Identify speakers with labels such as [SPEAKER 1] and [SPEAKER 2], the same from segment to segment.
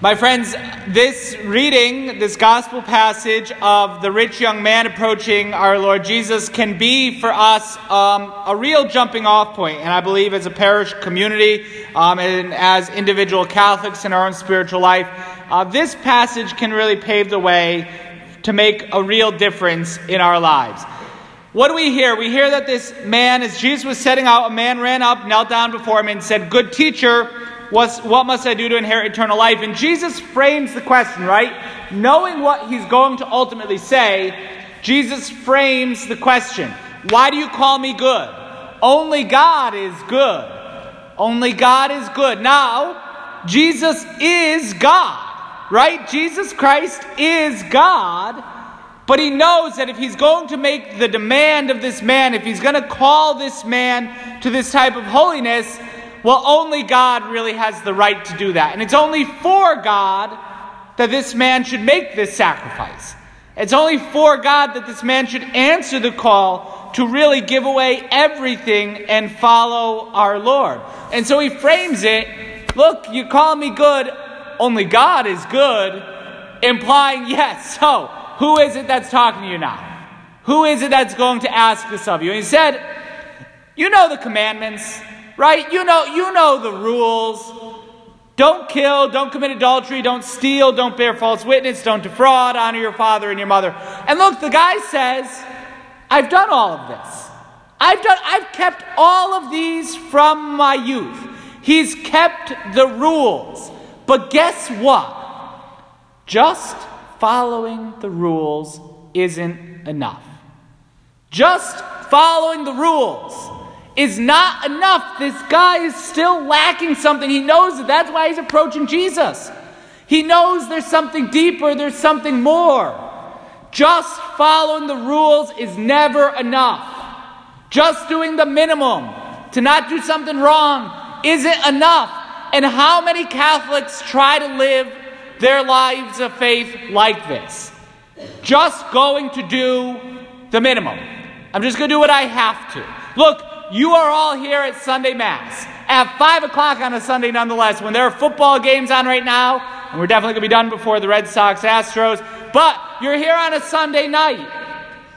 [SPEAKER 1] My friends, this reading, this gospel passage of the rich young man approaching our Lord Jesus can be for us um, a real jumping off point. point, and I believe as a parish community um, and as individual Catholics in our own spiritual life, uh, this passage can really pave the way to make a real difference in our lives. What do we hear? We hear that this man, as Jesus was setting out, a man ran up, knelt down before him, and said, Good teacher, What's, what must I do to inherit eternal life? And Jesus frames the question, right? Knowing what he's going to ultimately say, Jesus frames the question Why do you call me good? Only God is good. Only God is good. Now, Jesus is God, right? Jesus Christ is God. But he knows that if he's going to make the demand of this man, if he's going to call this man to this type of holiness, well, only God really has the right to do that. And it's only for God that this man should make this sacrifice. It's only for God that this man should answer the call to really give away everything and follow our Lord. And so he frames it look, you call me good, only God is good, implying yes. So, who is it that's talking to you now? Who is it that's going to ask this of you? And he said, You know the commandments right? You know, you know the rules. Don't kill, don't commit adultery, don't steal, don't bear false witness, don't defraud, honor your father and your mother. And look, the guy says, I've done all of this. I've done I've kept all of these from my youth. He's kept the rules. But guess what? Just following the rules isn't enough. Just following the rules is not enough. This guy is still lacking something. He knows it. That's why he's approaching Jesus. He knows there's something deeper, there's something more. Just following the rules is never enough. Just doing the minimum to not do something wrong isn't enough. And how many Catholics try to live their lives of faith like this? Just going to do the minimum. I'm just going to do what I have to. Look, you are all here at Sunday Mass at 5 o'clock on a Sunday, nonetheless, when there are football games on right now, and we're definitely going to be done before the Red Sox Astros, but you're here on a Sunday night,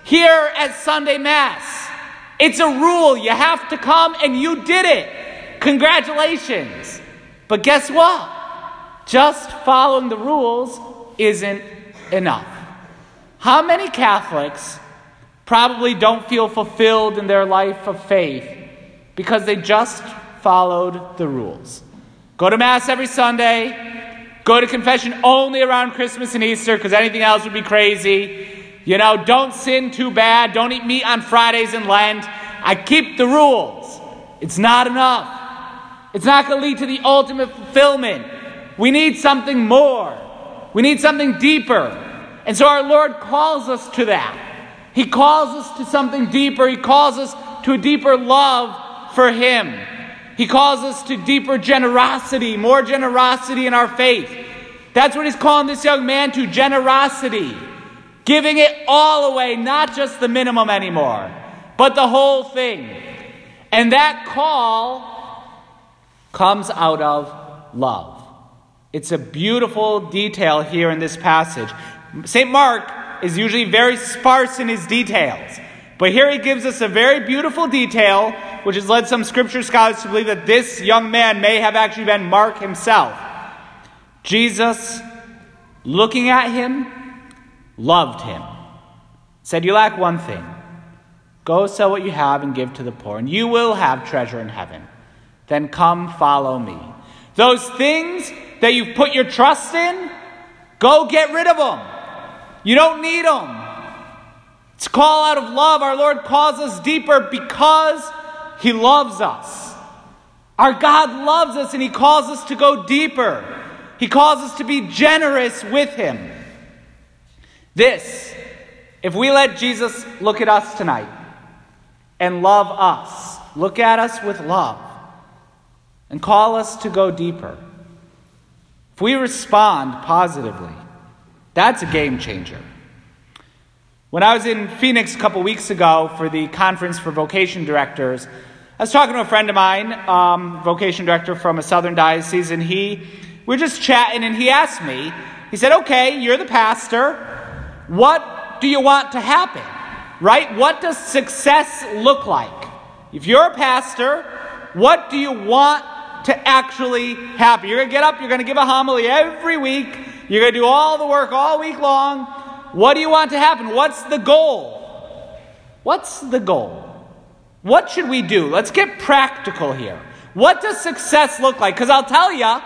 [SPEAKER 1] here at Sunday Mass. It's a rule. You have to come, and you did it. Congratulations. But guess what? Just following the rules isn't enough. How many Catholics probably don't feel fulfilled in their life of faith because they just followed the rules. Go to Mass every Sunday, go to confession only around Christmas and Easter because anything else would be crazy. You know, don't sin too bad, don't eat meat on Fridays in Lent. I keep the rules. It's not enough. It's not going to lead to the ultimate fulfillment. We need something more. We need something deeper. And so our Lord calls us to that. He calls us to something deeper. He calls us to a deeper love for Him. He calls us to deeper generosity, more generosity in our faith. That's what He's calling this young man to generosity. Giving it all away, not just the minimum anymore, but the whole thing. And that call comes out of love. It's a beautiful detail here in this passage. St. Mark is usually very sparse in his details. But here he gives us a very beautiful detail, which has led some scripture scholars to believe that this young man may have actually been Mark himself. Jesus, looking at him, loved him. Said, You lack one thing. Go sell what you have and give to the poor, and you will have treasure in heaven. Then come follow me. Those things that you've put your trust in, go get rid of them. You don't need them. It's call out of love. Our Lord calls us deeper because He loves us. Our God loves us and He calls us to go deeper. He calls us to be generous with Him. This, if we let Jesus look at us tonight and love us, look at us with love, and call us to go deeper, if we respond positively, that's a game changer. When I was in Phoenix a couple weeks ago for the conference for vocation directors, I was talking to a friend of mine, um, vocation director from a southern diocese, and he, we we're just chatting, and he asked me, he said, Okay, you're the pastor. What do you want to happen? Right? What does success look like? If you're a pastor, what do you want to actually happen? You're going to get up, you're going to give a homily every week, you're going to do all the work all week long. What do you want to happen? What's the goal? What's the goal? What should we do? Let's get practical here. What does success look like? Because I'll tell you,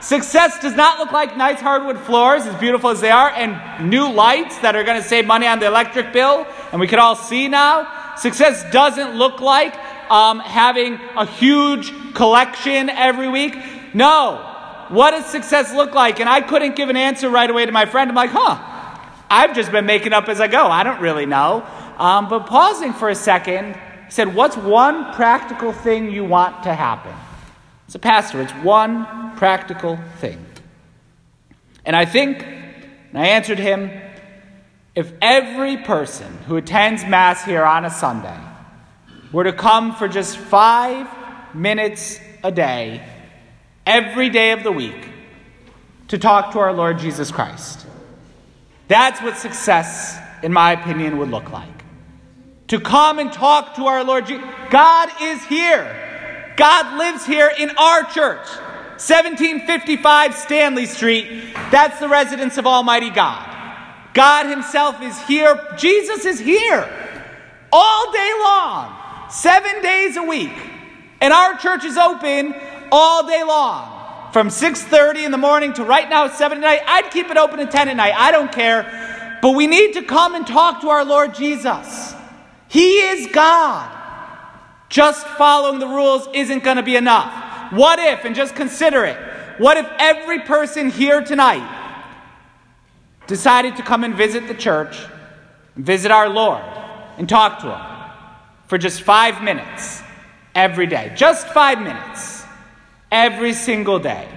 [SPEAKER 1] Success does not look like nice hardwood floors, as beautiful as they are, and new lights that are going to save money on the electric bill, and we can all see now. Success doesn't look like um, having a huge collection every week. No. What does success look like? And I couldn't give an answer right away to my friend. I'm like, huh, I've just been making up as I go. I don't really know. Um, but pausing for a second, he said, What's one practical thing you want to happen? As a pastor, it's one practical thing. And I think, and I answered him, if every person who attends Mass here on a Sunday were to come for just five minutes a day, every day of the week, to talk to our Lord Jesus Christ, that's what success, in my opinion, would look like. To come and talk to our Lord Jesus. God is here. God lives here in our church. 1755 Stanley Street. That's the residence of Almighty God. God Himself is here. Jesus is here all day long, seven days a week. And our church is open all day long. From 6:30 in the morning to right now 7 at night. I'd keep it open at 10 at night. I don't care. But we need to come and talk to our Lord Jesus. He is God. Just following the rules isn't going to be enough. What if, and just consider it, what if every person here tonight decided to come and visit the church, visit our Lord, and talk to Him for just five minutes every day? Just five minutes every single day.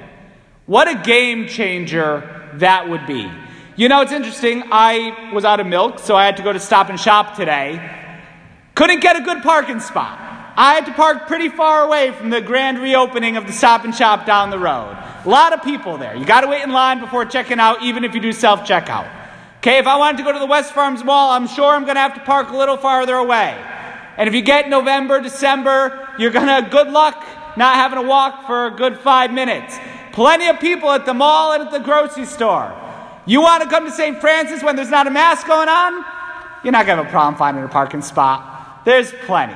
[SPEAKER 1] What a game changer that would be. You know, it's interesting. I was out of milk, so I had to go to Stop and Shop today. Couldn't get a good parking spot. I had to park pretty far away from the grand reopening of the stop and shop down the road. A lot of people there. You got to wait in line before checking out, even if you do self checkout. Okay, if I wanted to go to the West Farms Mall, I'm sure I'm going to have to park a little farther away. And if you get November, December, you're going to, good luck not having to walk for a good five minutes. Plenty of people at the mall and at the grocery store. You want to come to St. Francis when there's not a mass going on? You're not going to have a problem finding a parking spot. There's plenty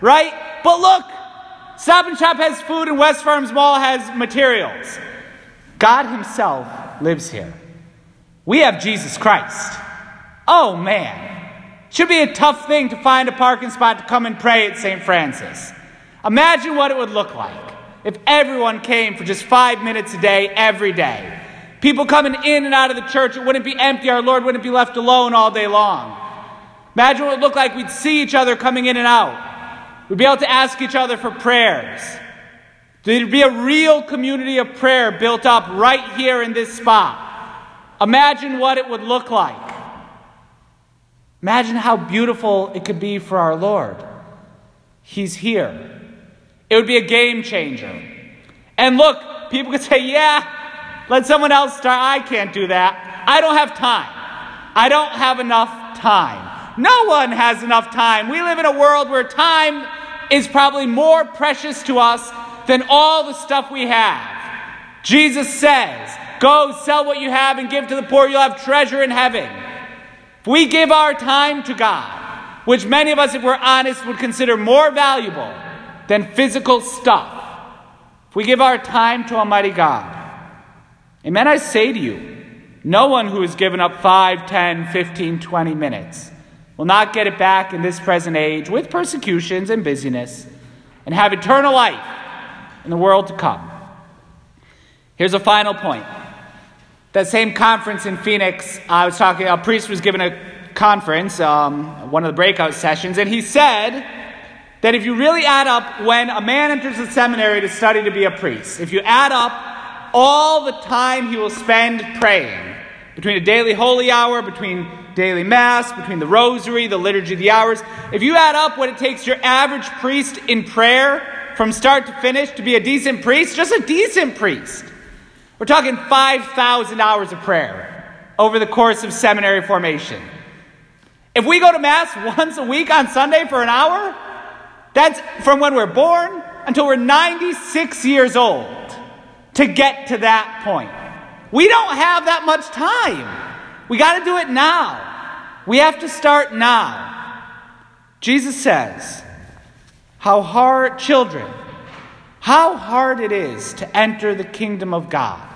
[SPEAKER 1] right? But look, Stop and Shop has food and West Farms Mall has materials. God Himself lives here. We have Jesus Christ. Oh man. Should be a tough thing to find a parking spot to come and pray at St. Francis. Imagine what it would look like if everyone came for just five minutes a day, every day. People coming in and out of the church, it wouldn't be empty. Our Lord wouldn't be left alone all day long. Imagine what it would look like we'd see each other coming in and out. We'd be able to ask each other for prayers. There'd be a real community of prayer built up right here in this spot. Imagine what it would look like. Imagine how beautiful it could be for our Lord. He's here. It would be a game changer. And look, people could say, yeah, let someone else start. I can't do that. I don't have time. I don't have enough time. No one has enough time. We live in a world where time is probably more precious to us than all the stuff we have. Jesus says, Go sell what you have and give to the poor, you'll have treasure in heaven. If we give our time to God, which many of us, if we're honest, would consider more valuable than physical stuff, if we give our time to Almighty God, amen, I say to you, no one who has given up 5, 10, 15, 20 minutes will not get it back in this present age with persecutions and busyness, and have eternal life in the world to come. Here's a final point. That same conference in Phoenix, I was talking, a priest was given a conference, um, one of the breakout sessions, and he said that if you really add up when a man enters the seminary to study to be a priest, if you add up all the time he will spend praying, between a daily holy hour, between daily mass, between the rosary, the liturgy the hours, if you add up what it takes your average priest in prayer from start to finish to be a decent priest, just a decent priest, We're talking 5,000 hours of prayer over the course of seminary formation. If we go to Mass once a week on Sunday for an hour, that's from when we're born until we're 96 years old to get to that point. We don't have that much time. We got to do it now. We have to start now. Jesus says, How hard, children, how hard it is to enter the kingdom of God.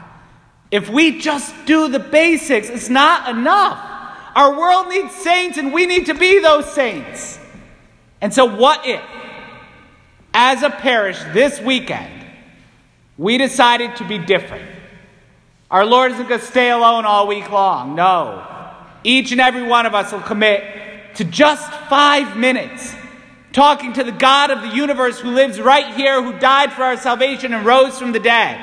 [SPEAKER 1] If we just do the basics, it's not enough. Our world needs saints, and we need to be those saints. And so, what if, as a parish this weekend, we decided to be different? Our Lord isn't going to stay alone all week long. No. Each and every one of us will commit to just five minutes talking to the God of the universe who lives right here, who died for our salvation and rose from the dead.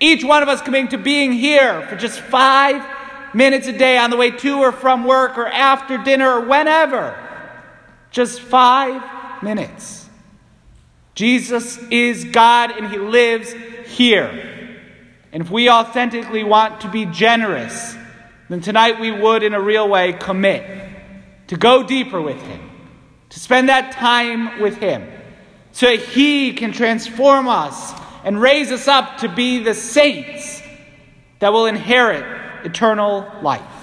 [SPEAKER 1] Each one of us committing to being here for just five minutes a day on the way to or from work or after dinner or whenever. Just five minutes. Jesus is God and He lives here. And if we authentically want to be generous, then tonight we would, in a real way, commit to go deeper with Him, to spend that time with Him, so that He can transform us and raise us up to be the saints that will inherit eternal life.